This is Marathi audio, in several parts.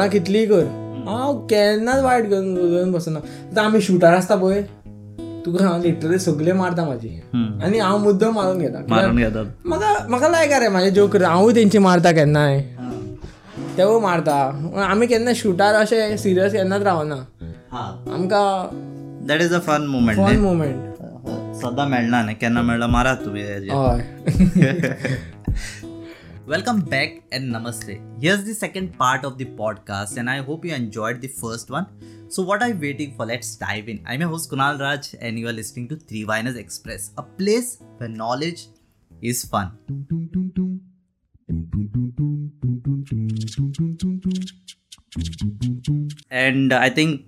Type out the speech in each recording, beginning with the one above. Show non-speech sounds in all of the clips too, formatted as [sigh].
ना कितलीय कर? हांव केन्नाच वायट घेवन घेवन बसना. आतां आमी शुटर आसता पळय. तुका हांव लिटरली सगळे मारता म्हाजी. आनी हांव मुद्दम मारून घेता. म्हाका म्हाका लायक रे म्हाजे जोक हांवूय तेंची मारता केन्नाय. तेवूय मारता. आमी केन्ना शुटार अशें सिरियस केन्नाच रावना. आमकां that is a fun moment fun moment सदां मेळना न्ही केन्ना मेळ्ळा मारात तुमी हय. [laughs] Welcome back and namaste. Here's the second part of the podcast, and I hope you enjoyed the first one. So, what are you waiting for? Let's dive in. I'm your host Kunal Raj, and you are listening to Three Viners Express, a place where knowledge is fun. And I think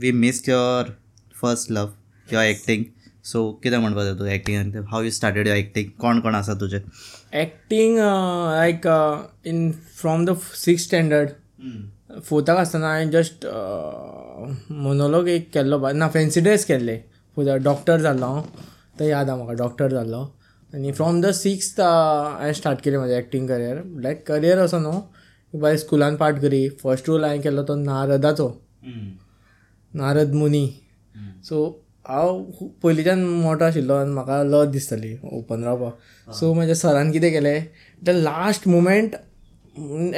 we missed your first love, your acting. So, कितें म्हणपाक जाय तूं acting how you started your acting कोण कोण आसा तुजे acting like in from the six standard फोर्थाक आसतना हांवें जस्ट मोनोलॉग एक केल्लो ना फॅन्सी ड्रेस केल्ले डॉक्टर जाल्लो हांव तो याद आहा म्हाका डॉक्टर जाल्लो आनी फ्रॉम द सिक्स्थ हांवें स्टार्ट केलें म्हजें एक्टींग करियर लायक करियर असो न्हू बाय स्कुलान पार्ट करी. फर्स्ट रोल हांवें केल्लो तो नारदाचो. नारद मुनी. सो हांव पयलींच्यान मोठो आशिल्लो आनी म्हाका लज दिसताली ओपन रावपाक. सो म्हाज्या सरान कितें केलें द लास्ट मुमेंट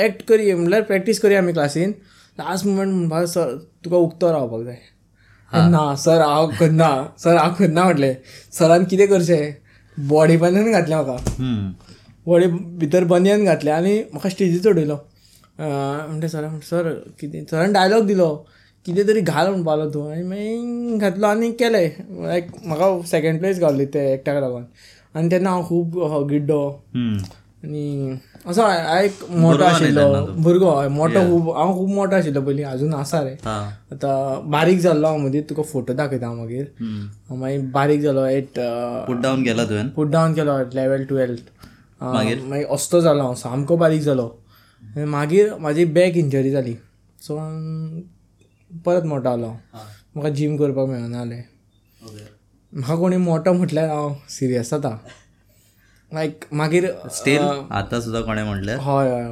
एक्ट करी म्हणल्यार प्रॅक्टीस करी आमी क्लासीन लास्ट मुमेंट म्हणपाक सर तुका उक्तो रावपाक जाय. ना सर हांव करना सर हांव करना म्हटलें. सरान कितें करचें बॉडी बनियन घातलें म्हाका. बॉडी भितर बनियन घातलें आनी म्हाका स्टेजीर चडयलो. म्हणटा सर सर कितें सरान डायलॉग दिलो. कितें तरी घाल म्हणपालो तूं. आनी मागीर घातलो आनी केलें लायक म्हाका सेकेंड प्लेस गावली ते एकट्याक लागून आनी तेन्ना हांव खूब गिड्डो. आनी असो हांव एक मोठो आशिल्लो भुरगो हय मोठो खूब हांव खूब मोठो आशिल्लो पयलीं आजून आसा रे आतां बारीक जाल्लो हांव मदीं तुका फोटो दाखयता हांव मागीर मागीर बारीक जालो एट पुट डावन केला तुवें पुट डावन केलो लेवल टुवेल्थ मागीर? अस्तो जालो हांव सामको बारीक जालो मागीर म्हाजी बॅक इंजरी जाली सो परत मोठो जालो हांव म्हाका जीम करपाक मेळना जालें म्हाका कोणी मोठो म्हटल्यार हांव सिरियस जाता लायक मागीर स्टील आतां सुद्दां कोणें म्हणलें हय हय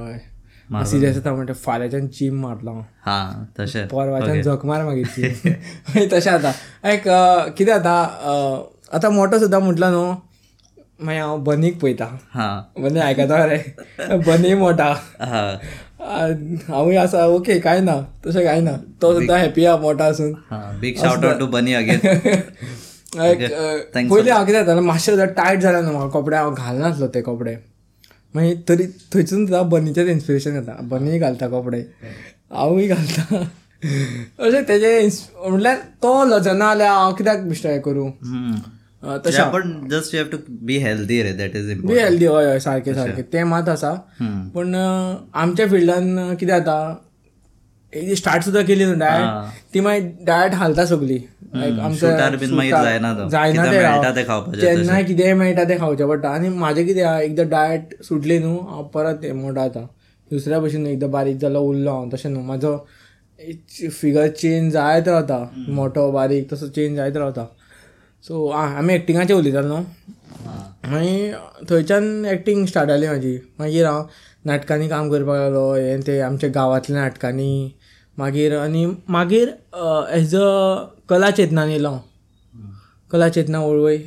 हय. सिरियस जाता म्हणटा फाल्यांच्यान जीम मारलो हांव. हा तशें परवाच्यान झक मार मागीर [laughs] तशें जाता लायक कितें जाता आतां मोठो सुद्दां म्हटलो न्हू मागीर हांव बनीक पळयता. हा. बनी आयकता रे. बनी मोठा. हांवूय आसा ओके काय ना तशें काय ना. तो सुद्दां हॅपी आहा मोठा असून. हा big shout out to Bunny again पयलीं हांव कितें जातालें मातशें सुद्दां टायट जालें न्हू म्हाका कपडे हांव घालनासलो ते कपडे. मागीर तरी थंयसून सुद्दां बनीचेच इन्स्पिरेशन घेता बनी घालता कपडे. हांवूय घालता. [laughs] अशें तेजे म्हणल्यार तो लजना जाल्यार हांव कित्याक बिश्ट हें करूं तशें. पण just you have to be healthy ray that is be healthy हय हय सारकें सारकें तें मात आसा पूण आमच्या फिल्डान कितें जाता एक स्टार्ट सुद्दां केली न्हू डायट ती मागीर डायट हालता सगली जायना कितें मेळटा तें केन्नाय कितेंय मेळटा तें खावचें पडटा आनी म्हाजें कितें आहा एकदां डायट सुटली न्हू हांव परत मोठो जाता दुसऱ्या भशेन एकदां बारीक जालो उरलो हांव तशें न्हू. म्हाजो फिगर चेंज जायत रावता मोठो बारीक तसो चेंज जायत रावता सो आमी एक्टिंगाचें उलयताले न्हू. मागीर थंयच्यान एक्टींग स्टार्ट जाली म्हाजी मागीर हांव नाटकांनी काम करपाक लागलो हें ते आमच्या गांवांतल्या नाटकांनी. मागीर आनी मागीर एज अ कला चेतनान येयलो हांव कला चेतना वळवय.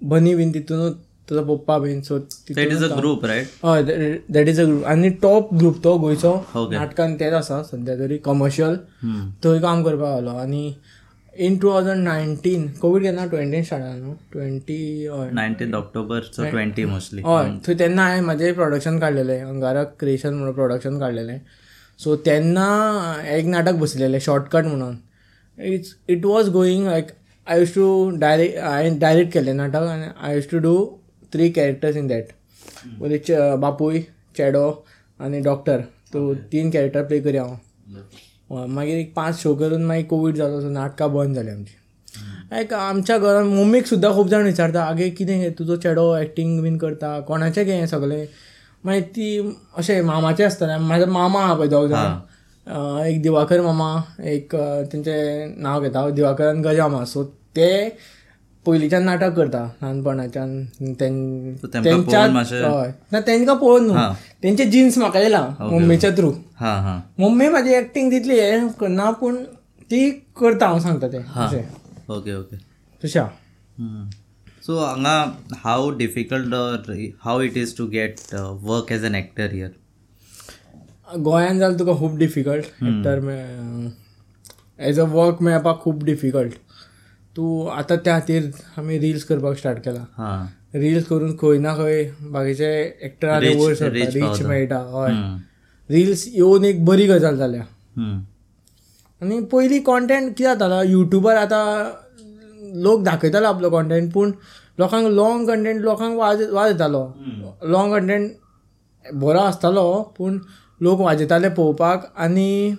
बनी बीन तितूनच तुजो पप्पा bin so that is a group right हय दॅट इज अ ग्रुप आनी टॉप ग्रुप तो गोंयचो. नाटकान तेच आसा सद्या तरी कमर्शियल थंय काम करपाक लागलो. आनी in two thousand nineteen covid केन्ना ट्वेंटीन स्टार्ट जाला न्हू twenty nineteen October so twenty mostly हय थंय तेन्ना हांवें म्हाजें प्रोडक्शन काडलेलें अंगारक क्रिएशन म्हणून प्रोडक्शन काडलेलें सो तेन्ना एक नाटक बसलेलें शॉर्टकट म्हणून. It's it was going like I use to direct हांवें डायरेक्ट केलें नाटक आनी I use to do three characters in that म्हणजे बापूय चेडो आनी डॉक्टर तो तीन कॅरेक्टर प्ले करी हांव मागीर एक पांच शो करून मागीर कोवीड जालो सो नाटकां बंद जाली आमची. लायक आमच्या घरान मम्मीक सुद्दां खूब जाण विचारता आगे कितें तुजो चेडो एक्टींग बीन करता कोणाचें हें सगळें? मागीर ती अशें मामाचें आसतलें म्हाजो मामा आहा पळय दोग जाण. एक दिवाकर मामा एक तेंचें नांव घेता दिवाकर आनी गजामा. सो ते पयलींच्यान नाटक करता ल्हानपणाच्यान. तें- सो तेमकां तेंच्या पळोवन मातशें- हय. ना तेंकां पळोवन न्हू. तेंचे जिन्स म्हाका येयला मम्मीच्या थ्रू हा हा. मम्मी म्हाजी एक्टींग तितली हे करना पूण ती करता हांव सांगता तें. अशें. Okay okay. तशें हा. सो हांगा how difficult how it is to get work as an actor here गोंयांत जाल्यार तुका खूब difficult actor as a work मेळपाक खूब डिफिकल्ट तूं आतां त्या खातीर आमी रिल्स करपाक स्टार्ट केला. रिल्स करून खंय ना खंय बाकीचे एक्टर वयर सरता रीच. मेळटा हय. रिल्स येवन एक बरी गजाल जाल्या. आनी पयलीं कॉन्टेंट कितें जातालो युट्यूबार आतां लोक दाखयतालो आपलो कॉन्टेंट पूण लोकांक लॉंग कंटेंट लोकांक वाज वाज येतालो लॉंग कंटेंट बरो आसतालो पूण लोक वाजयताले पळोवपाक आनी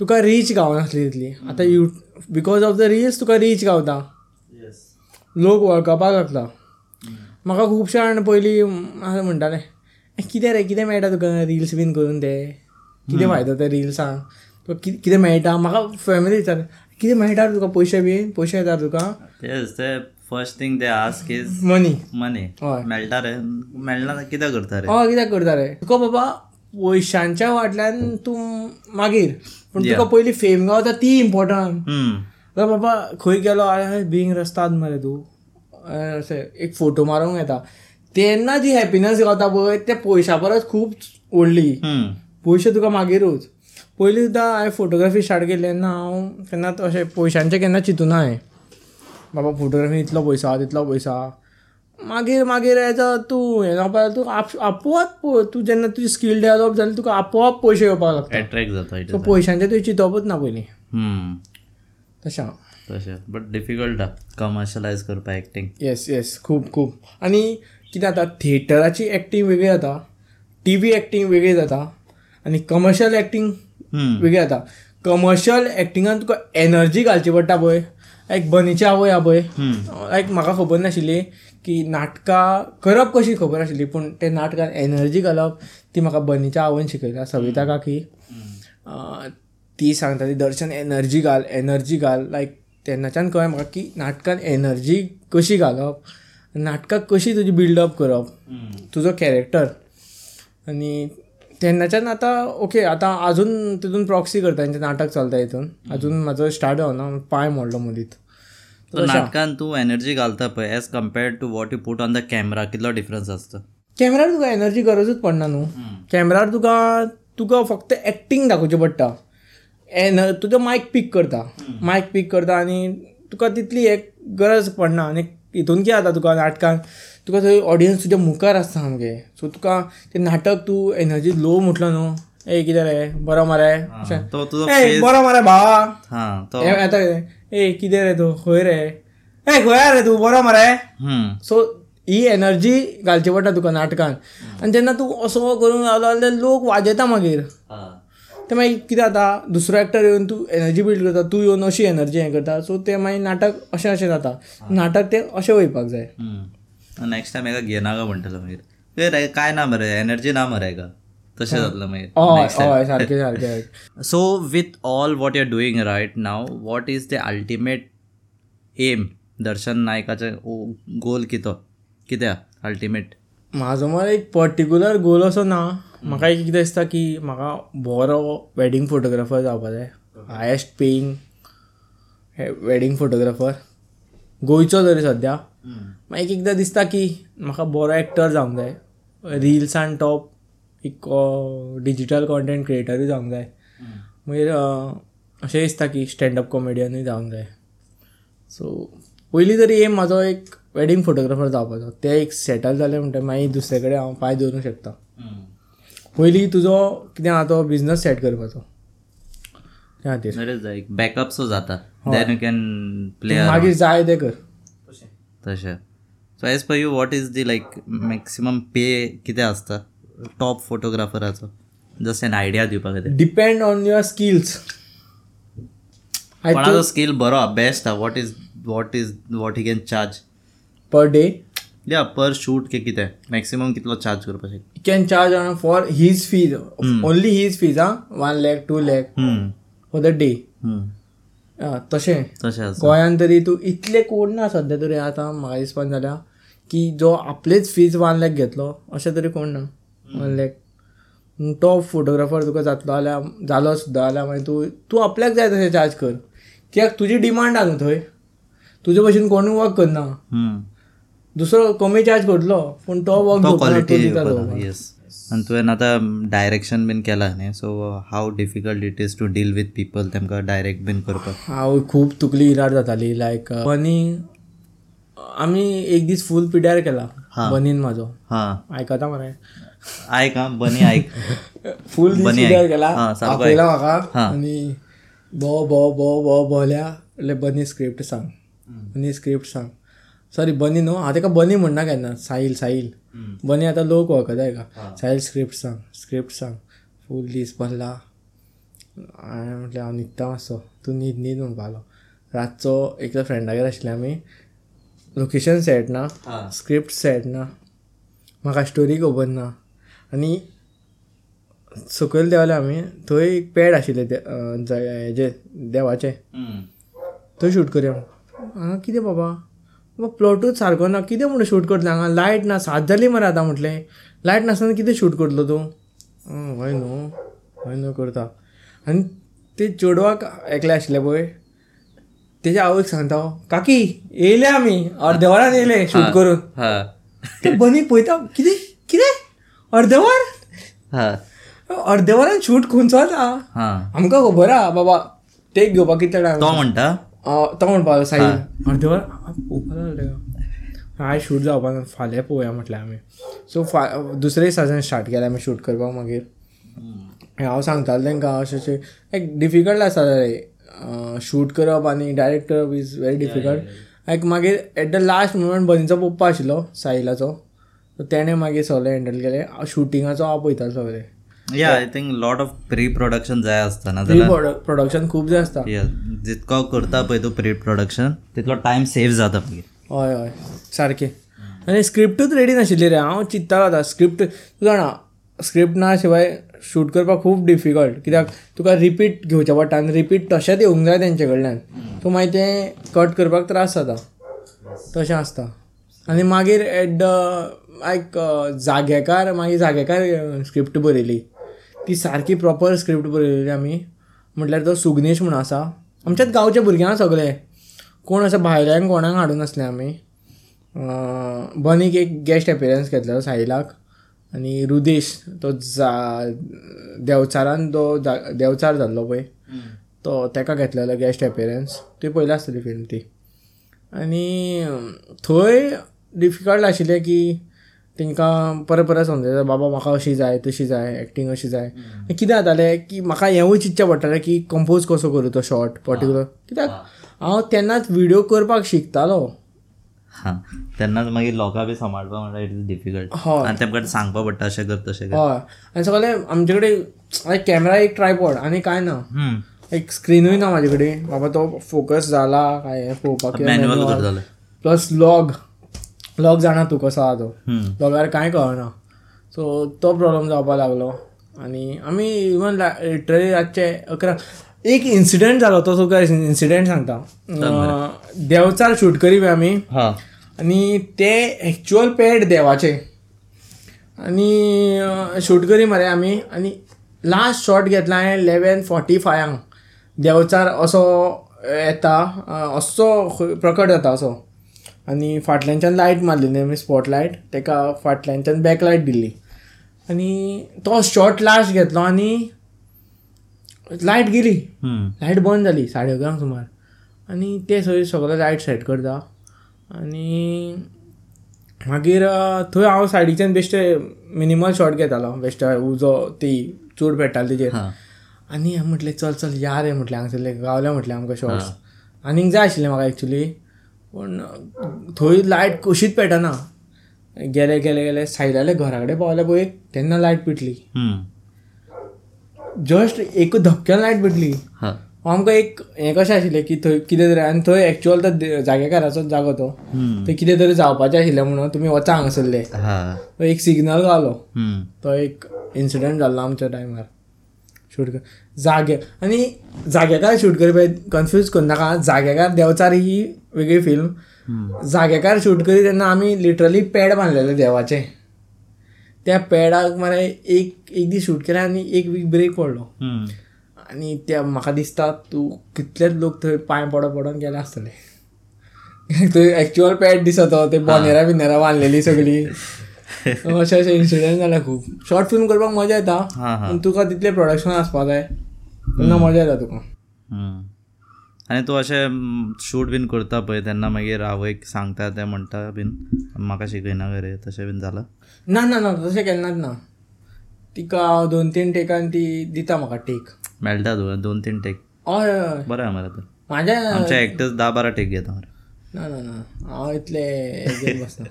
तुका रीच गावनासली तितली. आतां you because of the reels Tuka reach गावता. लोक वळखपाक लागता. म्हाका खुबशे जाण पयलीं म्हणटाले "ए, कितें रे कितें मेळटा तुका रिल्स बीन करून ते? कितें फायदो ते रिल्सांक तुका कितें मेळटा? म्हाका फॅमिली विचार कितें मेळटा रे तुका? पयशे बीन? पयशे येता तुका? ते first thing they ask is money money हय. मेळटा रे? मेळना जाल्यार कितें करता रे? हय कित्याक करता रे? तुका बाबा पयशांच्या फाटल्यान तूं मागीर. पूण तुका. पयली फेम गावता ती इम्पॉर्टंट. तर बाबा खंय गेलो बिंग रस्तात मरे तूं. अशें एक फोटो मारूंक येता. तेन्ना जी हॅपिनस गावता पळय ते पयशा परस खूब व्हडली. पयशे तुका मागीरूच. पयलीं सुद्दां हांवें फोटोग्राफी स्टार्ट केली तेन्ना हांव केन्ना अशें पयशांचें केन्ना चिंतूना हांवें बाबा फोटोग्राफी इतलो पयसो आहा तितलो पयसो. आहा मागीर मागीर एज अ तूं हें जावपाक तूं आप आपोवप पळय, तूं जेन्ना तुजी स्कील डेवलप जाली तुका आपोवप पयशे येवपाक लागता एट्रॅक्ट जाता सो पयशांचें तुवें चिंतपच ना पयलीं तशें. हांव तशें बट डिफिकल्ट कमर्शलायज करपा एक्टींग येस येस खूब खूब आनी कितें जाता थिएटराची एक्टींग वेगळी जाता टी व्ही एक्टींग वेगळी जाता आनी कमर्शियल एक्टींग वेगळी जाता कमर्शियल एक्टिंगान तुका एनर्जी घालची पडटा पळय. लायक बनीची आवय आहा पळय. लायक म्हाका खबर नाशिल्ली की नाटकां करप कशी खबर आशिल्ली पूण ते नाटकान एनर्जी घालप ती म्हाका बनीच्या आवयन शिकयता सविता काकी. ती सांगता ती दर्शन एनर्जी घाल एनर्जी घाल लायक तेन्नाच्यान कळ्ळें म्हाका की नाटकान एनर्जी कशी घालप नाटकाक कशी तुजी बिल्डअप करप तुजो कॅरेक्टर आनी तेन्नाच्यान आतां ओके आतां अजून तितून प्रॉक्सी करता तेंचें नाटक चलता हितून अजून म्हाजो स्टार्ट जावना पांय मोडलो मदींत नाटकान तूं एनर्जी घालता पळय as compared to what you put on the camera कितलो डिफरन्स आसता कॅमेरार तुका एनर्जी गरजूच पडना न्हू. कॅमेरार तुका तुका फक्त एक्टींग दाखोवचें पडटा. एन तुजो मायक पीक करता. मायक पीक करता आनी तुका तितली एक गरज पडना आनी हितून कितें जाता तुका नाटकान तुका थंय ऑडियन्स तुज्या मुखार आसता सामकें. सो तुका तें नाटक तूं एनर्जी लो म्हटलो न्हू. ए कितें रे? बरो मरे. बरो मरे भावा येता ए कितें रे तूं खंय रे ए खंय रे तूं बरो मरे. सो ही एनर्जी घालची पडटा तुका नाटकान आनी जेन्ना तूं असो करून रावलो जाल्यार लोक वाजयता मागीर. ते मागीर कितें जाता दुसरो एक्टर येवन तूं एनर्जी बिल्ड करता तूं येवन अशी एनर्जी हें करता सो ते मागीर नाटक अशें अशें जाता नाटक तें अशें वयपाक जाय. नेक्स्ट टायम हेका घेनाका म्हणटलो मागीर काय ना मरे एनर्जी ना मरे हेका तशें जातलं मागीर सारकें सारकें so with all what you are doing right now what is the ultimate aim Darshan नायकाचें goal कितो? कित्या? अल्टिमेट म्हाजो मरे एक पर्टिक्युलर गोल असो ना म्हाका एक कितें दिसता की म्हाका बरो वॅडींग फोटोग्राफर जावपा जाय. हायेस्ट पेईंग वॅडींग फोटोग्राफर गोंयचो तरी सद्या मागीर एक एकदां दिसता की म्हाका बरो एक्टर जावंक जाय. रिल्सान टॉप एक डिजिटल कॉन्टेंट क्रिएटरूय जावंक जाय. मागीर अशें दिसता की स्टँडअप कॉमेडियनूय जावंक जाय. सो पयलीं तरी एम म्हाजो एक वॅडींग फोटोग्राफर जावपाचो. तें एक सेटल जालें म्हणटा मागीर दुसरे कडेन हांव पांय दवरूंक शकता. पयलीं तुजो कितें आहा तो बिझनस सेट करपाचो? त्या खातीर दॅट इज लायक बॅकअप्सो जाता. देन यू कॅन प्ले मागीर जाय तें कर. तशें. So as per you what is the like maximum pay कितें आसता? टॉप फोटोग्राफराचो जस्ट एन आयडिया दिवपाक खातीर डिपेंड ऑन युअर स्किल्स कोणाचो स्कील बरो आहा बेस्ट आहा what is what is what he can charge per day या पर शूट के कितें मॅक्सिमम कितलो चार्ज शकता can charge on for his fees only his fees ah one lakh two lakh for the day तशें तशें गोंयान तरी तूं इतले कोण ना सद्या तरी आतां म्हाका दिसपाक जाल्या की जो आपलेच फीज वन लॅक घेतलो अशें तरी कोण ना. लॅक टॉप फोटोग्राफर तुका जातलो जाल्यार जालो सुद्दां जाल्यार मागीर तूं तूं आपल्याक जाय तशें चार्ज कर. कित्याक तुजी डिमांड आहा न्हू थंय. तुजे भशेन कोणूय वर्क करना. हम्म. दुसरो कमी चार्ज करतलो पूण तो वर्क क्वालिटी आनी तुवें आतां डायरेक्शन बीन केलां न्ही so how difficult it is to deal with people तेमकां डायरेक्ट बीन करपाक? हांव खूब तुकली इराड जाताली लायक बनी आमी एक दीस फूल पिड्यार केला. बनीन म्हाजो आयकता मरे. आयक आं बनी आयक फूल [laughs] बनी आयक. केला. हा, आयक. म्हाका हा. आनी भो भो भो भो भोवल्या म्हणल्यार बनी स्क्रिप्ट सांग. बनी स्क्रिप्ट सांग. सॉरी बनी न्हू हांव तेका बनी म्हणना केन्ना साहील साहील. बनी आतां लोक वळखता हेका साहील स्क्रिप्ट सांग स्क्रिप्ट सांग. फूल दीस बसला हांवें म्हटलें हांव न्हिदता मातसो तूं न्हीद न्हीद म्हणपालो रातचो एकल्या फ्रेंडागेर आशिल्ले आमी लोकेशन सेट ना स्क्रिप्ट सेट ना. म्हाका स्टोरी खबर ना. आनी सकयल देवले आमी थंय एक पॅड आशिल्लें हेजें देवाचें. थंय शूट करया हांगा कितें बाबा? बाबा प्लॉटूच सारको ना कितें म्हणून शूट करतलें हांगा लायट ना सात जाली मरे आतां म्हटलें. लायट नासतना कितें शूट करतलो तूं? हय न्हू हय न्हू करता. आनी ते चेडवाक एकले आशिल्ले पळय तेज्या आवयक सांगता काकी येयले आमी अर्दे वरान येयले शूट करून. ते बनी पळयता कितें कितें? अर्दे वर हां. अर्दे वरान शूट खंयचो जाता हां. आमकां खबर आहा बाबा टेक घेवपाक कितले टायम तो म्हणटा? तो म्हणपाक साईल अर्दे वर पळोवपाक लागले आयज शूट जावपा ना फाल्यां पळोवया म्हटलें आमी सो फा दुसरे दिसाच्यान स्टार्ट केलें आमी शूट करपाक मागीर. हांव सांगतालो तांकां अशें अशें. एक डिफिकल्ट आसा रे. शूट करप आनी डायरेक्ट करप इज व्हेरी डिफिकल्ट लायक मागीर एट द लास्ट मुमेंट बनीचो पप्पा आशिल्लो साहिलाचो. तेणें मागीर सगळें हँडल केलें. शुटिंगाचो हांव पळयतालो सगळें. Yeah I think lot of pre production जाय आसतना प्री जाल्यार प्रोडक्शन खूब जाय आसता जितको करता पळय तूं प्री प्रोडक्शन तितलो टायम सेव जाता मागीर हय हय. सारकें आनी स्क्रिप्टूच रेडी नाशिल्ली रे. हांव चिंत्तालो आतां स्क्रिप्ट तूं जाणा स्क्रिप्ट ना शिवाय शूट करपाक खूब डिफिकल्ट कित्याक? तुका रिपीट घेवचें पडटा आनी रिपीट तशेंच येवंक जाय तेंचे कडल्यान सो मागीर तें कट करपाक त्रास जाता. तशें आसता. आनी मागीर एट द लायक जागेकार मागीर जागेकार स्क्रिप्ट बरयली. ती सारकी प्रॉपर स्क्रिप्ट बरयली आमी. म्हटल्यार तो सुगनेश म्हणून आसा. आमच्याच गांवचे भुरग्यां सगळे. कोण असं भायल्यान कोणाक हाडून नासले आमी. बनीक एक गॅस्ट एपियरन्स घेतलेलो साहिलाक आनी रुदेश तो जा देवचारान तो देवचार जाल्लो पळय. तो ताका घेतलेलो गॅस्ट एपियरन्स ती पयली आसतली फिल्म ती. आनी थंय डिफिकल्ट आशिल्लें की तेंकां परत परत समजयता बाबा म्हाका अशी जाय तशी जाय एक्टींग अशी जाय. कितें जातालें की म्हाका हेंवूय चिंतचें पडटालें की कंपोज कसो करूं तो शॉर्ट पर्टिक्युलर कित्याक हांव तेन्नाच व्हिडिओ करपाक शिकतालो. हां. तेन्नाच मागीर लोकां बी सांबाळपा म्हणल्यार इट इज डिफिकल्ट हय. आनी तेमकां सांगपा पडटा अशें कर तशें कर. हय. आनी सगळें आमचे कडेन कॅमेरा एक ट्रायपॉड आनी कांय ना. एक स्क्रिनूय ना म्हाजे कडेन. बाबा तो फोकस जाला काय हें पळोवपाक प्लस लॉग लॉग जाणा तूं कसो आहा तो. लॉगार कांय कळना. सो तो प्रॉब्लम जावपाक लागलो. आनी आमी इवन लिटरली रातचे अकरा एक इन्सिडंट जालो तो तुका इन्सिडंट सांगता. देवचार शूट करी आमी हां. आनी ते एक्चुअल पॅड देवाचे. आनी शूट करी मरे आमी आनी लास्ट शॉट घेतला हांवें लेवेन फॉर्टी फायांक देवचार असो येता असो प्रकट जाता असो. आनी फाटल्यानच्यान लायट मारलेली आमी स्पॉट लायट ताका फाटल्यानच्यान बॅकलायट दिल्ली आनी तो शॉट लास्ट घेतलो आनी लायट गेली. हम्म. लायट बंद जाली साडे अकरांक सुमार. आनी ते थंय सगळो लायट सेट करता. आनी मागीर थंय हांव सायडीच्यान बेश्टे मिनिमल शॉट घेतालो. बेश्टे उजो ती चूड पेट्टाली तेजेर आनी हांवें म्हटलें चल चल या रे म्हटलें हांगसरले गावले म्हटलें आमकां शॉर्ट्स आनीक जाय आशिल्लें म्हाका एक्चुली पूण थंय लायट कशीच पेटना. गेले गेले गेले सायडाले घरा कडेन पावले पळय तेन्ना लायट पेटली. जस्ट एक धपक्यान लायट पेटली. हां. आमकां एक हें कशें आशिल्लें की थंय कितें तरी आनी थंय एक्चुअल तो जागेकाराचोच जागो तो. थंय कितें तरी जावपाचें आशिल्लें म्हणून तुमी वचा हांगासरले हां. तो एक सिग्नल गावलो. तो एक इन्सिडंट जाल्लो आमच्या टायमार शूट जागे. आनी जाग्याकार शूट करपा कन्फ्यूज करनाका जाग्याकार देंवचार ही वेगळी फिल्म जाग्याकार शूट करी तेन्ना आमी लिटरली पॅड बांदलेले देवाचे. त्या पॅडाक मरे एक एक दीस शूट केलें आनी एक वीक ब्रेक पडलो. आनी त्या म्हाका दिसता तूं कितलेच लोक थंय पांय पडो पडोन गेले आसतले थंय एक्च्युअल पॅड दिसता तो बोनेरां बिनेरां बांदलेली सगळी. अशे अशे इन्सिडंट जाला खूब शॉर्ट फिल्म करपाक मजा येता. पूण तुका तितलें प्रोडक्शन आसपा जाय. तेन्ना मजा येता तुका. आनी तूं अशें शूट बीन करता पळय तेन्ना मागीर आवयक सांगता तें म्हणटा बीन म्हाका शिकयना रे तशें बीन जालां ना ना ना तशें केन्नाच ना. तिका हांव दोन तीन टेकान ती दिता म्हाका टेक मेळटा तुका दोन तीन टेक हय हय बरें मरे तर म्हाज्या आमचे एक्टर्स धा बारा टेक घेता मरे ना ना ना. हांव इतले बसना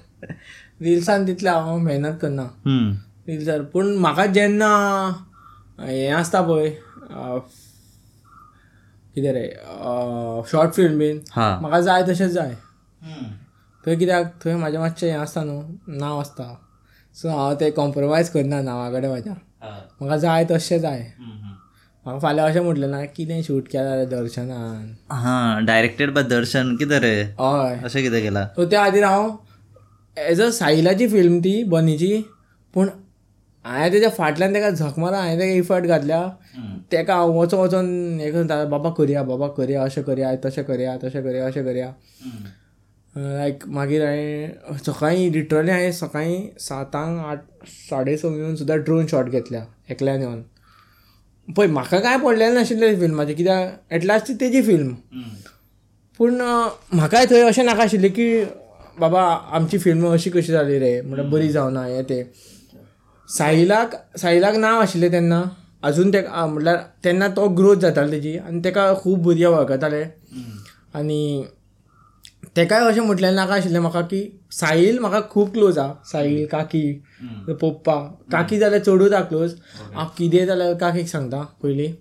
रिल्सान तितले हांव मेहनत करना. रिल्सार पूण म्हाका जेन्ना हें आसता पळय कितें रे? Short film bin. हा. म्हाका जाय तशेंच जाय. थंय कित्याक थंय म्हाजें मातशें हें आसता न्हू नांव आसता सो हांव तें कॉम्प्रोमायज करना नांवा कडेन म्हाज्या म्हाका जाय तशें जाय. म्हाका फाल्यां अशें म्हटलें ना कितें शूट केलां रे दर्शनान. हा डायरेक्टेड बाय दर्शन कितें रे? हय. अशें कितें केलां? सो त्या खातीर हांव एज अ साहिलाची फिल्म ती बनीची पूण हांवें तेच्या फाटल्यान ताका झक मारा हांवें ताका इफर्ट घातल्या. ताका हांव वचोन वचोन हें करता बाबा करया बाबा करया अशें करया तशें करया तशें करया अशें करया. लायक मागीर हांवें सकाळीं लिटरली हांवें सकाळीं सातांक आठ साडे स येवन सुद्दां ड्रोन शॉट घेतल्या एकल्यान येवन. पळय म्हाका कांय पडलेलें नाशिल्लें फिल्माचें कित्याक एटलास्ट ती तेजी फिल्म पूण म्हाकाय थंय अशें नाका आशिल्लें की बाबा आमची फिल्म अशी कशी जाली रे? म्हणल्यार बरी जावना हें तें. साहिलाक साहिलाक नांव आशिल्लें तेन्ना आजून ते म्हटल्यार तेन्ना तो ग्रोथ जातालो तेजी आनी ताका खूब भुरगे वळखताले. आनी तेकाय अशें म्हटलें नाका आशिल्लें म्हाका की साहील म्हाका खूब क्लोज आहा साहील काकी पप्पा. काकी जाल्यार चडूच आहा क्लोज हांव कितें जाल्यार काकीक सांगता पयलीं.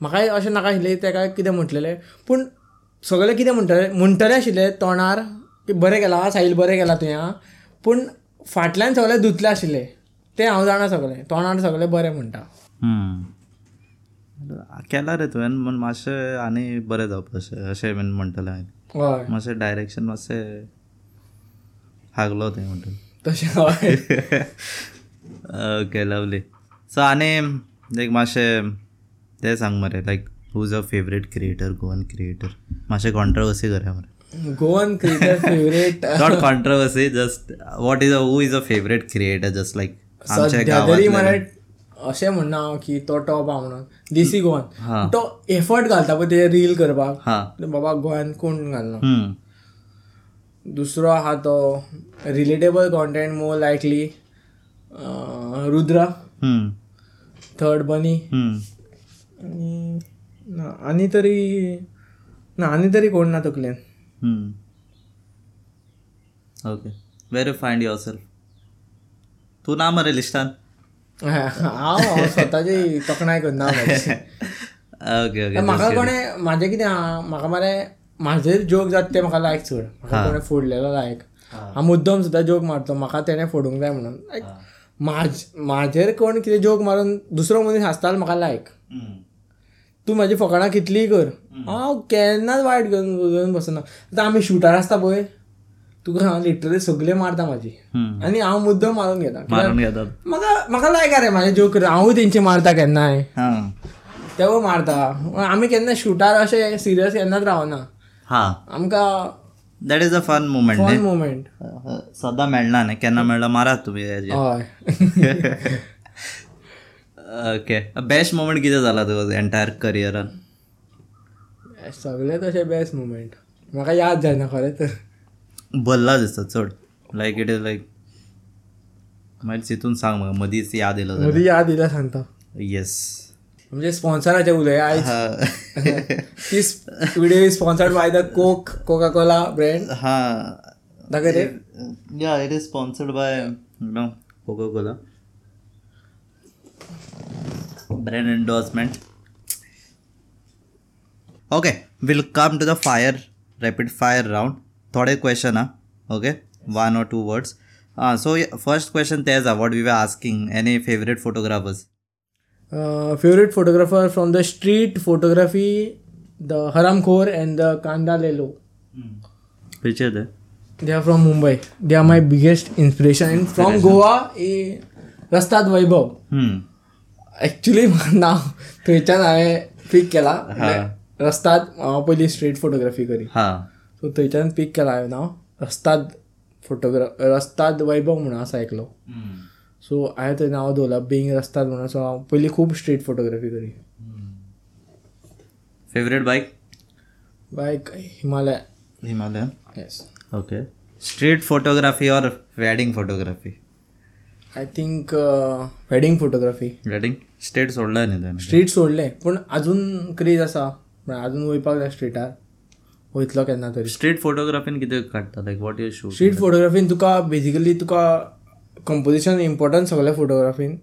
म्हाकाय अशें नाका आशिल्लें तेका कितें म्हटलेलें. पूण सगळें कितें म्हणटलें म्हणटलें आशिल्लें तोंडार की बरें केलां साहील बरें केलां तुवें आं पूण फाटल्यान सगळें धुतलें आशिल्लें. तें हांव जाणा सगळें तोंडार सगळें बरें म्हणटा. केला रे तुवें म्हण मातशें आनी बरें जावपा अशें अशें बीन म्हणटलें हांवें. हय. मातशें डायरेक्शन मातशें हागलो तें म्हणटा तशें हय. ओके लवली सो आनी लायक मातशें तें सांग मरे like who is a favourite creator Goan creator मातशें कॉन्ट्रवर्सी करया मरे. Goan cricket favourite not controversy just what is a who is a favourite creator just like सध्या तरी अशें म्हणना हांव की तो टॉप आहा म्हणून. देसी गोवन. हा. तो एफर्ट घालता पळय ते रील करपाक. हा. बाबा गोंयान कोण घालना दुसरो आहा तो relatable content more likely Rudra. Third Bani. आनी तरी ना आनी तरी कोण ना तकलेन okay where find yourself तू ना मरे लिस्टान. हांव हांव स्वताची तोखणाय करना. ओके ओके म्हाका कोणें म्हाजें कितें आहा म्हाका मरे म्हाजेर जोक जाता ते म्हाका लायक चड म्हाका कोणें फोडलेलो लायक. हांव मुद्दम सुद्दां जोक मारतो म्हाका तेणें फोडूंक जाय म्हणून. लायक म्हाज म्हाजेर कोण कितें जोक मारून दुसरो मनीस हांसतालो म्हाका लायक. तूं म्हाजी फकाणां कितलीय कर. हांव केन्नाच वायट घेवन बसना. आतां आमी शुटर आसता पळय. तुका हांव लिटरली सगळे मारता म्हाजी आनी हांव मुद्दम मारून घेता. म्हाका लायक रे म्हाजे जोक हांवूय तेंची मारता केन्नाय हां. तेवूय मारता. आमी केन्ना शुटार अशें सिरियस केन्नाच रावना हां. आमकां that is a fun moment fun moment सदां मेळना न्ही केन्ना मेळ्ळा मारात तुमी हय. ओके बेस्ट मुमेंट कितें जाला तुका एंटायर करियरान सगळे तशे बेस्ट मुमेंट म्हाका याद जायना खरें तर. भल्ला दिसता चड लायक इट इज लायक मागीर चिंतून सांग म्हाका मदींच याद येयलो मदीं याद येयल्या सांगता. येस म्हणजे स्पॉन्सराचे उलय आयज ती video sponsored by the Coke Coca Cola brand हां. दाखय रे yeah it is sponsored by no Coca Cola brand endorsement. Okay we'll come to the fire rapid fire round. थोडे क्वेश्चन हा. Okay one or two words. uh, so yeah, first question तेच हा what we were asking. Any favorite photographers? Favourite photographer from the street photography the Haramkhor and the Kanda Lelo are they? They are from Mumbai they are my biggest inspiration and from Goa a Rastad Vaibhav actually नाव थंयच्यान हांवें पीक केला. रस्ताद हांव पयलीं स्ट्रीट फोटोग्राफी करी. हा. सो थंयच्यान पीक केला हांवें नाव रस्ताद फोटोग्राफ रस्ताद वैभव म्हणून आसा एकलो. सो हांवें थंय नांव दवरलां बिंग रस्ताद म्हणून. सो हांव पयलीं खूब स्ट्रीट फोटोग्राफी करी. favorite bike bike Himalaya. Himalayan yes okay street photography or wedding photography I think wedding photography wedding? state सोडलाय न्ही स्ट्रीट सोडलें पूण आजून क्रेज आसा. आजून वयपाक जाय स्ट्रीटार. वयतलो केन्ना तरी स्ट्रीट फोटोग्राफीन कितें काडटा like what you shoot street फोटोग्राफीन तुका बेजिकली तुका कंपोजिशन इम्पॉर्टंट सगळ्या फोटोग्राफीन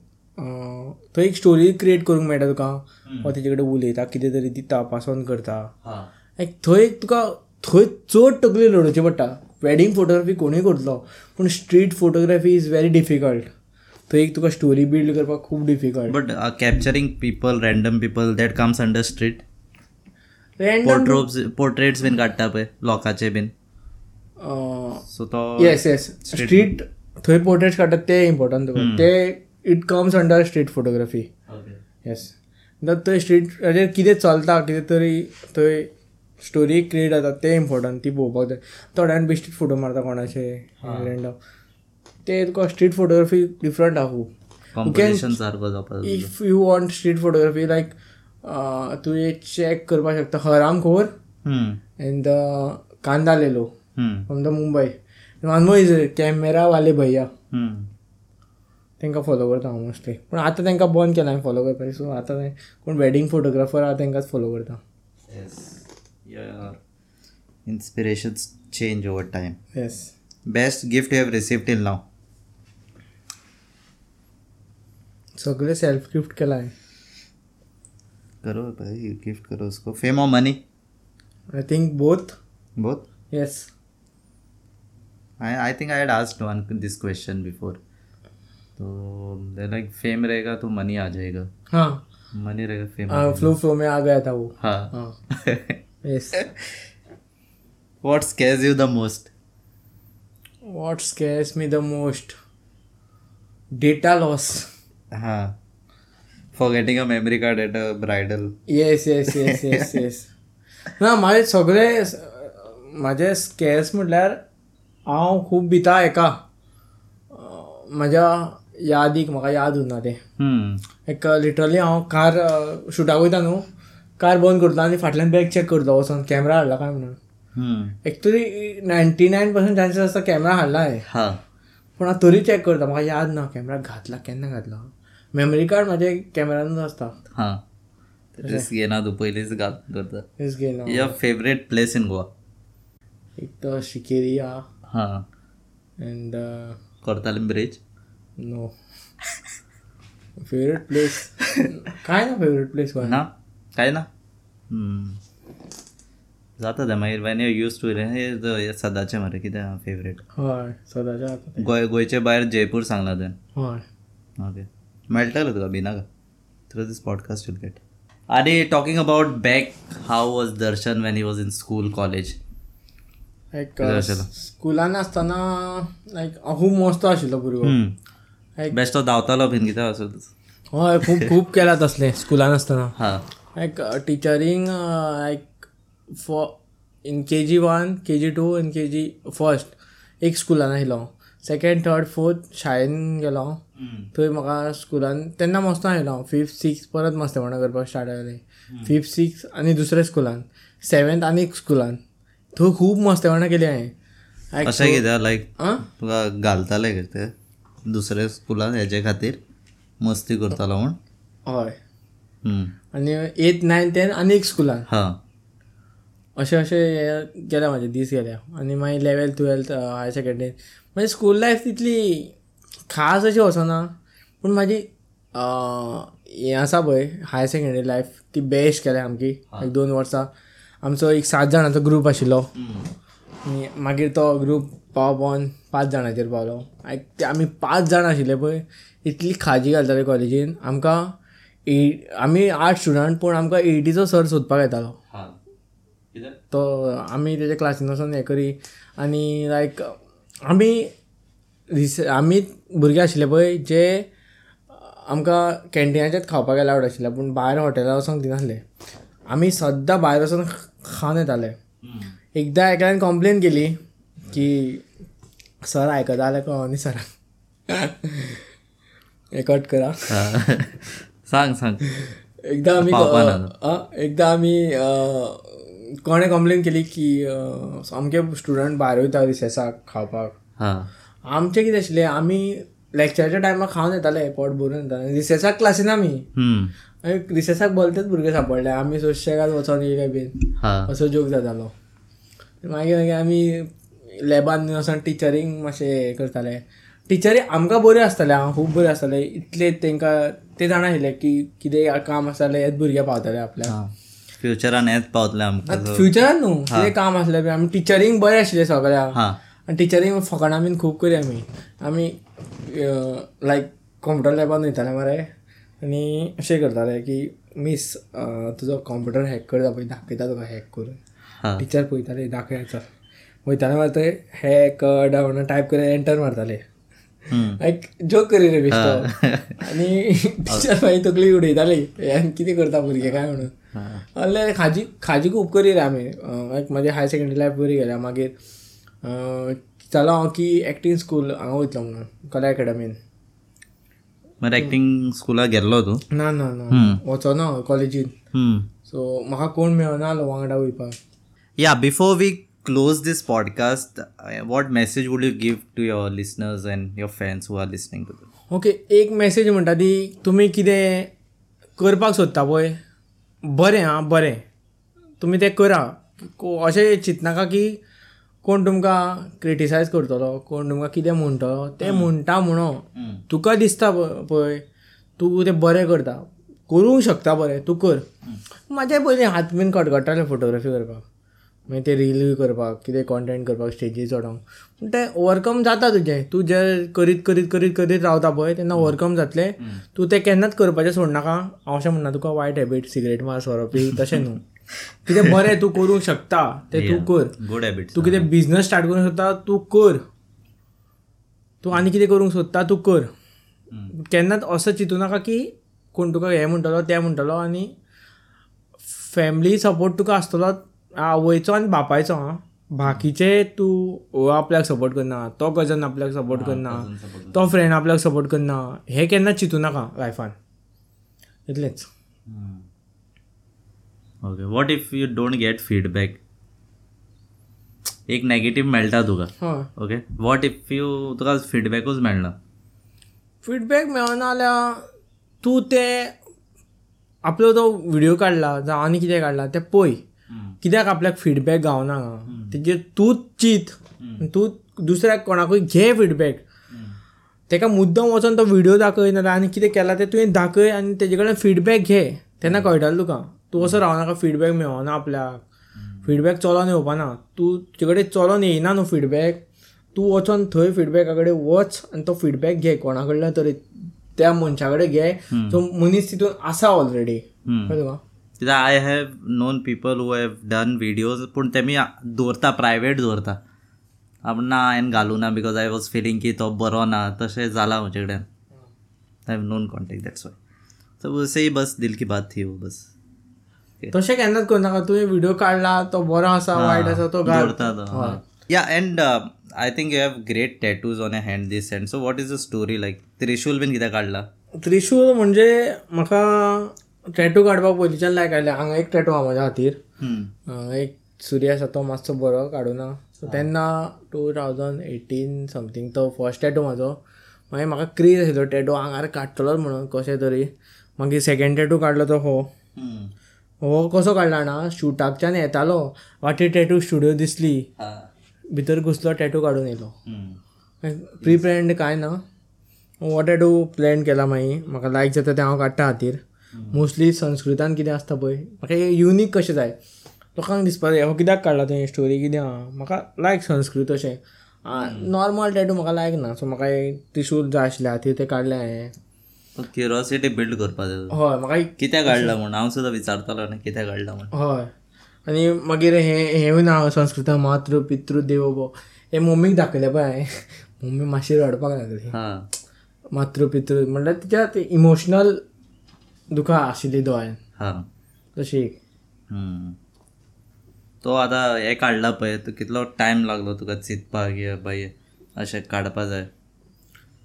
थंय एक स्टोरी क्रिएट करूंक मेळटा तुका. वा तेजे कडेन उलयता कितें तरी दिता पास ऑन करता एक थंय तुका थंय चड तकली लडोवची पडटा. वेडींग फोटोग्राफी कोणूय करतलो पूण street photography is very difficult थंय एक तुका स्टोरी बिल्ड करपाक खूब difficult but capturing people random people that comes under street portraits portraits bin काडटा पळय लोकांचे बीन सो तो येस येस स्ट्रीट थंय पोर्ट्रेट्स काडटात ते इम्पॉर्टंट ते it comes under street photography yes थंय स्ट्रीट कितें चलता कितें तरी थंय स्टोरी क्रिएट जाता ते इम्पॉर्टंट ती पळोवपाक जाय थोड्यान बेश्टीत फोटो मारता कोणाचे रँडम ते तुका स्ट्रीट फोटोग्राफी डिफरंट आहा खूब. If you want street photography like तुवें चॅक करपाक शकता. हराम खोर Hmm. And Kanda Lelo. Hmm. From the Mumbai मानमो is camera वाले भैया. तांकां फॉलो करता हांव मोस्टली पूण आतां तांकां बंद केला हांवें फॉलो करपाचें सो आतां कोण वेडींग फोटोग्राफर आहा तांकांच फॉलो करता. Inspirations change over time. Yes Best gift you have received till now? सगळे सेल्फ गिफ्ट केला हांवें करो भाई गिफ्ट करो उसको। फेम और money I think both both? Yes I I think I had asked one this question before. तो लाइक फेम रहेगा तो मनी आ जाएगा। हाँ। मनी रहेगा फेम फ्लो फ्लो में आ गया था वो। हाँ। [laughs] Yes what scares you the most? What scares me the most data loss हाँ। Forgetting a memory card at a bridal. Yes yes yes yes yes ना माझे सगळे माझे स्केर्स म्हटल्यार हांव खूब भिता हेका अं, म्हाज्या यादीक म्हाका याद उरना ते एक लिटरली हांव कार शुटाक वयता न्हू? कार बंद करता आनी फाटल्यान बॅग चॅक करता. वचोन कॅमेरा हाडला काय म्हणून? Actually ninety nine percent chances आसता कॅमेरा हाडला हांवें पूण हांव तरी चॅक करता. म्हाका याद ना कॅमेरा घातला केन्ना घातला? मेमरी कार्ड म्हाजे कॅमेरानूच आसता हाँ. रिस्क घेना तू पयलींच घाल करता. हेच गेलो your favourite place in Goa एक तर शिकेरी आहा हाँ and Cortalim bridge. No favourite place काय ना फेवरेट प्लेस गोंय ना? काय ना. जाता ते मागीर वेन यू यूज टू हे सदाचें मरे कितें फेवरेट हय तें. गोंय गोंयचे भायर जयपूर सांगला तुवें हय. ओके मेळटलें तुका भिनाका through this podcast you'll get आनी talking about back how was Darshan when he was in school college like? स्कुलान आसतना लायक हांव खूब मस्तो आशिल्लो भुरगो लायक बेश्टो धांवतालो बीन कितें असो हय खूब खूब केला तसलें स्कुलान आसतना। Like teaching like for in K G one K G two in K G first एक स्कुलान आशिल्लो सेकेंड थर्ड फोर्थ शाळेन गेलो. हांव. थंय म्हाका स्कुलान तेन्ना मस्तो आशिल्लो हांव. फिफ्थ सिक्स परत मस्तेपणां करपाक स्टार्ट जालें फिफ्थ सिक्स आनी दुसऱ्या स्कुलान. सेवेंथ आनी एक स्कुलान. थंय खूब मस्तेपणां केली हांवें अशें कितें लायक तुका घालताले ते? दुसऱ्या स्कुलान हेजे खातीर मस्ती करतालो म्हूण? हय. आनी एथ नायन टेन आनी एक स्कुलान. हा. अशें अशें हे गेले म्हाजे दीस गेले आनी मागीर लेवल टुवेल्थ हायर सेकंडरी म्हाजी स्कूल लायफ तितली खास अशी वचना पूण म्हाजी हें आसा पळय हायर सेकंडरी लायफ ती बेस्ट केल्या सामकी एक दोन वर्सां आमचो एक सात जाणांचो ग्रूप आशिल्लो. आनी मागीर तो ग्रूप पाव पावन पांच जाणांचेर पावलो. ते आमी पांच जाण आशिल्ले पळय. इतली खाजी घालताले कॉलेजीन आमकां एट आमी आठ स्टुडंट पूण आमकां एटीचो सर सोदपाक येतालो. तो आमी तेच्या क्लासीन वचून हें करी. आनी लायक आमी रिस आमी भुरगे आशिल्ले पळय जे आमकां कॅन्टिनाचेच खावपाक अलावड आशिल्ले पूण भायर हॉटेलार वचोंक दिनासले. आमी सद्दां भायर वचून खावन येताले. एकदां एकल्यान कंप्लेन केली की सर आयकता जाल्यार कळो न्ही सराक हें कट करा. [laughs] सांग सांग. एकदां आमी एकदां आमी कोणें कंप्लेन केली की अ, सामके स्टुडंट भायर वयता रिसेसाक खावपाक आमचें कितें आशिल्लें आमी लॅक्चराच्या टायमार खावन येताले पोट भरून येताले रिसेसाक क्लासीन आमी? रिसेसाक भलतेच भुरगे सांपडले। आमी सुशेगाद वचोन येयले बीन असो जोक जातालो मागीर मागीर आमी लॅबान वचोन टिचरींक मातशें हें करताले टिचरी आमकां बऱ्यो आसताले आं खूब बऱ्यो आसताले इतले तेंकां ते जाणा आशिल्ले की कितें काम आसता जाल्यार हेच भुरगे पावताले आपल्याक फ्युचरान हेच पावतले आमकां फ्युचरान न्हू. कितें काम आसलें बी आमी टिचरींग बरें आशिल्ले सगळ्याक हां. आनी टिचरींग फकाणां बीन खूब करी आमी आमी लायक कंप्युटर लॅबान वयताले मरे. आनी अशें करताले की मिस तुजो कंप्युटर हॅक करता पळय दाखयता तुका हॅक करून. टिचर पळयताले दाखय चल वयताले मागीर ते हॅक डावन टायप करून एंटर मारताले. लायक जोक करी रे बेश्टो आनी टिचर मागीर तकली उडयताली हें कितें करता भुरगे काय म्हणून? हां. असले खाजी खाजी खूब करी रे आमी लायक म्हाजी हाय सेकंडरी लायफ बरी गेल्या मागीर चिंततालो हांव की एक्टींग स्कूल हांगा वयतलो म्हणून कला अकॅडमीन मरे एक्टिंग स्कुलाक गेल्लो तूं ना ना ना हम्म. वचोना कॉलेजीन. सो म्हाका कोण मेळना वांगडा वयपाक before we close this podcast, uh, what message would you give to your listeners and your fans who are listening to this? Okay एक मेसेज म्हणटा ती तुमी कितें करपाक सोदता पळय बरें आं बरें. तुमी तें करा. को- अशें चिंतनाका की कोण तुमकां क्रिटिसायज करतलो कोण तुमकां कितें म्हणटलो तें म्हणटा म्हणून. तुका दिसता पळय तूं तें बरें करता. करूंक शकता बरें तूं कर. म्हाजे पयलीं हात बीन कटकटाले फोटोग्राफी करपाक. मागीर ते रील बी करपाक कितें कॉन्टेंट करपाक स्टेजीर चडोवंक पूण तें ओवरकम जाता तुजें. तूं जे करीत करीत करीत करीत रावता पळय तेन्ना ओवरकम जातलें. तूं तें केन्नाच करपाचें सोडनाका हांव अशें म्हणना तुका वायट हॅबीट सिगरेट मार सोरप तशें न्हू. कितें बरें तूं करूंक शकता तें तूं कर. Good habits. तूं कितें बिझनस स्टार्ट करूंक सोदता तूं कर. तूं आनी कितें करूंक सोदता तूं कर. केन्नाच असो चिंतू नाका की कोण तुका हें म्हणटलो तें म्हणटलो आनी फॅमिली सपोर्ट तुका आसतलो आवयचो आनी बापायचो आं बाकीचे तूं आपल्याक सपोर्ट करना तो कजन आपल्याक सपोर्ट करना तो फ्रेंड आपल्याक सपोर्ट करना हें केन्नाच चिंतू नाका लायफान इतलेंच Okay. What if you don't get feedback? एक नेगेटिव्ह मेळटा तुका. ओके वॉट इफ यू तुका फिडबॅकूच मेळना? फीडबॅक मेळना जाल्यार तूं तें आपलो तो व्हिडिओ काडला जावं आनी कितें काडला तें पळय कित्याक आपल्याक फीडबॅक गावना हांगा तेजेर तूंच चिंत तूं दुसऱ्याक कोणाकूय घे फीडबॅक तेका मुद्दम वचोन तो व्हिडिओ दाखय नाल्यार आनी कितें केला तें तुवें दाखय आनी तेजे कडेन फीडबॅक घे. तेन्ना कळटलें तुका. तूं असो रावनाका फीडबॅक मेळना आपल्याक. फीडबॅक चलोन येवपाना तूं तुजे कडेन चलोन येयना न्हू फीडबॅक तूं वचोन थंय फीडबॅका कडेन वच आनी तो फीडबॅक घे. कोणा कडल्यान तरी त्या मनशा कडेन घे. जो मनीस तितून आसा ऑलरेडी कळ्ळें तुका? कित्याक I have known people who have done videos पूण तेमी दवरता प्रायवेट दवरता आपण ना हांवें घालूं ना बिकॉज आय वॉज फिलींग की तो बरो ना तशें जाला म्हजे कडेन I have known contact that's why so say बस दिल की बात थी वो बस. तशें केन्नाच करनाका तुवें व्हिडिओ काडला तो बरो आसा वायट आसा तो दवरता तो yeah and I think you have great tattoos on a hand this hand so what is the story like त्रिशूल बीन कित्याक काडला त्रिशूल म्हणजे म्हाका टॅटू काडपाक पयलींच्यान लायक आयलें हांगा एक टॅटू आहा म्हज्या खातीर एक सूर्य आसा तो मातसो बरो काडूना सो तेन्ना टू थावजंड एटीन समथींग तो फर्स्ट टॅटू म्हाजो मागीर म्हाका क्रेज आशिल्लो टॅटू आंगार काडटलोच म्हणून कशें तरी. मागीर सेकंड टॅटू काडलो तो हो. हो कसो काडला ना? शुटाकच्यान येतालो. वाटेर टॅटू स्टुडिओ दिसली. भितर घुसलो टॅटू काडून येयलो प्री प्लॅन्ड कांय ना? हो टॅटू प्लॅन केला मागीर म्हाका लायक जाता तें हांव काडटा खातीर मोस्टली संस्कृतान कितें आसता पळय म्हाका युनीक कशें जाय लोकांक दिसपा जाय हो कित्याक काडला तुवें स्टोरी कितें आहा म्हाका लायक संस्कृत अशें. नॉर्मल टॅटू म्हाका लायक ना सो म्हाका त्रिशूल जाय आशिल्ले खातीर तें काडलें हांवें. क्युरियोसिटी बिल्ड करपा जाय. हय म्हाका कित्याक काडला म्हूण हांव सुद्दां विचारतलो न्ही कित्याक काडला म्हूण. हय. आनी मागीर हे हेवूय ना संस्कृतान मातृ पितृ देवो हे मम्मीक दाखयलें पळय हांवें. [laughs] मम्मी मातशी रडपाक लागली. हा. मातृ पितृ म्हणल्यार तिच्यात इमोशनल दुखां आशिल्ली दोळ्यान हा. तशी हम्म. तो आतां हे काडला पळय तो कितलो टायम लागलो तुका चिंतपाक या बाय अशें काडपा जाय.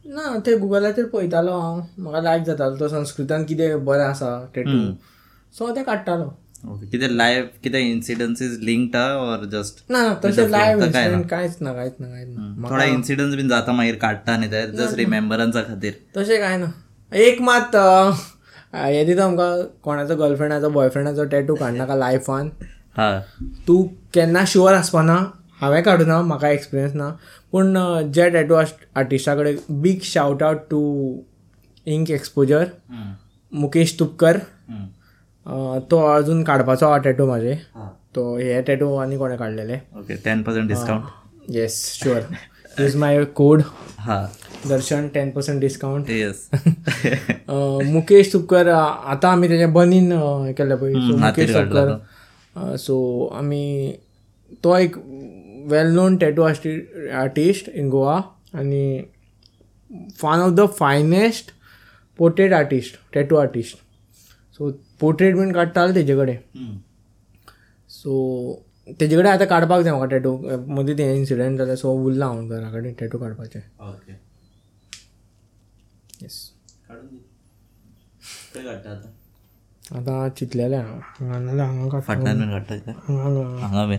ना ते गुगलाचेर पळयतालो हांव. म्हाका लायक जातालो तो संस्कृतान कितें बरें आसा टॅटू सो तें काडटालो. ओके कितें लायफ कितें इन्सिडन्सीस लिंक्ड ऑर जस्ट ना तशें लायव्ह तर काय ना. कांयच ना कांयच ना कांयच ना. थोडा इन्सिडन्स बीन जाता मागीर काडटा न्ही ते जस्ट रिमेंबरन्सा खातीर. तशें कांय ना. एक मात अं, हें दिता आमकां कोणाचो गर्लफ्रेंडाचो बॉयफ्रेंडाचो टॅटू काडनाका लायफान हा. तूं केन्ना शुअर आसपाना हांवें काडूना म्हाका एक्सपिरियन्स ना. पूण जे टॅटू आर्टिस्टा कडेन big shout out to Ink Exposure. Mukesh Tupkar. तो अजून काडपाचो हा टॅटू म्हाजे हा. तो हे टॅटू आनी कोणें काडलेले okay ten percent discount yes sure use my code हा. Darshan ten percent discount yes Mukesh Tupkar आतां आमी तेजे बनीन हें केलें पळय सो मुकेश तुपकर. सो आमी तो एक well known tattoo artist in Goa आनी one of the finest portrait artist tattoo artist so portrait bin काडटालो तेजे कडेन. सो तेजे कडेन आतां काडपाक जाय म्हाका टॅटू मदीं तें इन्सिडंट जालें सो उरला हांव घरा कडेन टॅटू काडपाचें ओके येस काडून दी खंय काडटा आतां? आतां चिंतलेलें हांव नाजाल्यार हांगा काड फाटल्यान बीन काडटा कितें हांगा हांगा. हांगा बीन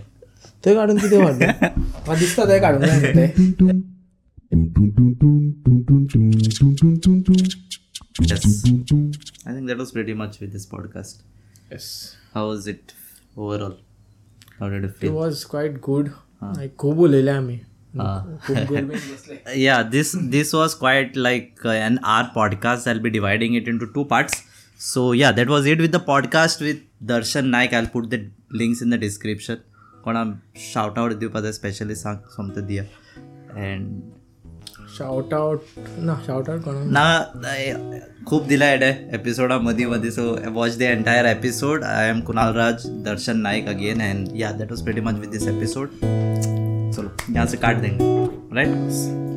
थंय काडून कितें [laughs] म्हाका दिसता थंय काडूंक जाय न्ही तें. Yes. I think that was pretty much with this podcast. Yes How was it overall? How did it it feel? Was quite good खूब उलयले आमी Ah. yeah, this this was quite like uh, an our podcast. I'll be dividing it into two parts. So yeah, that was it with the podcast with Darshan Naik. I'll put the links in the description. कोणा shout out जाय स्पेशली सांग सोमतें दिया and शाउट आउट ना शाउट आउट कोणा ना खूप दिला एडे एपिसोडा मदीं मदीं so watch the entire episode I am Kunal Raj Darshan Naik again and yeah that was very much with this episode यहाँ से काट देंगे राइट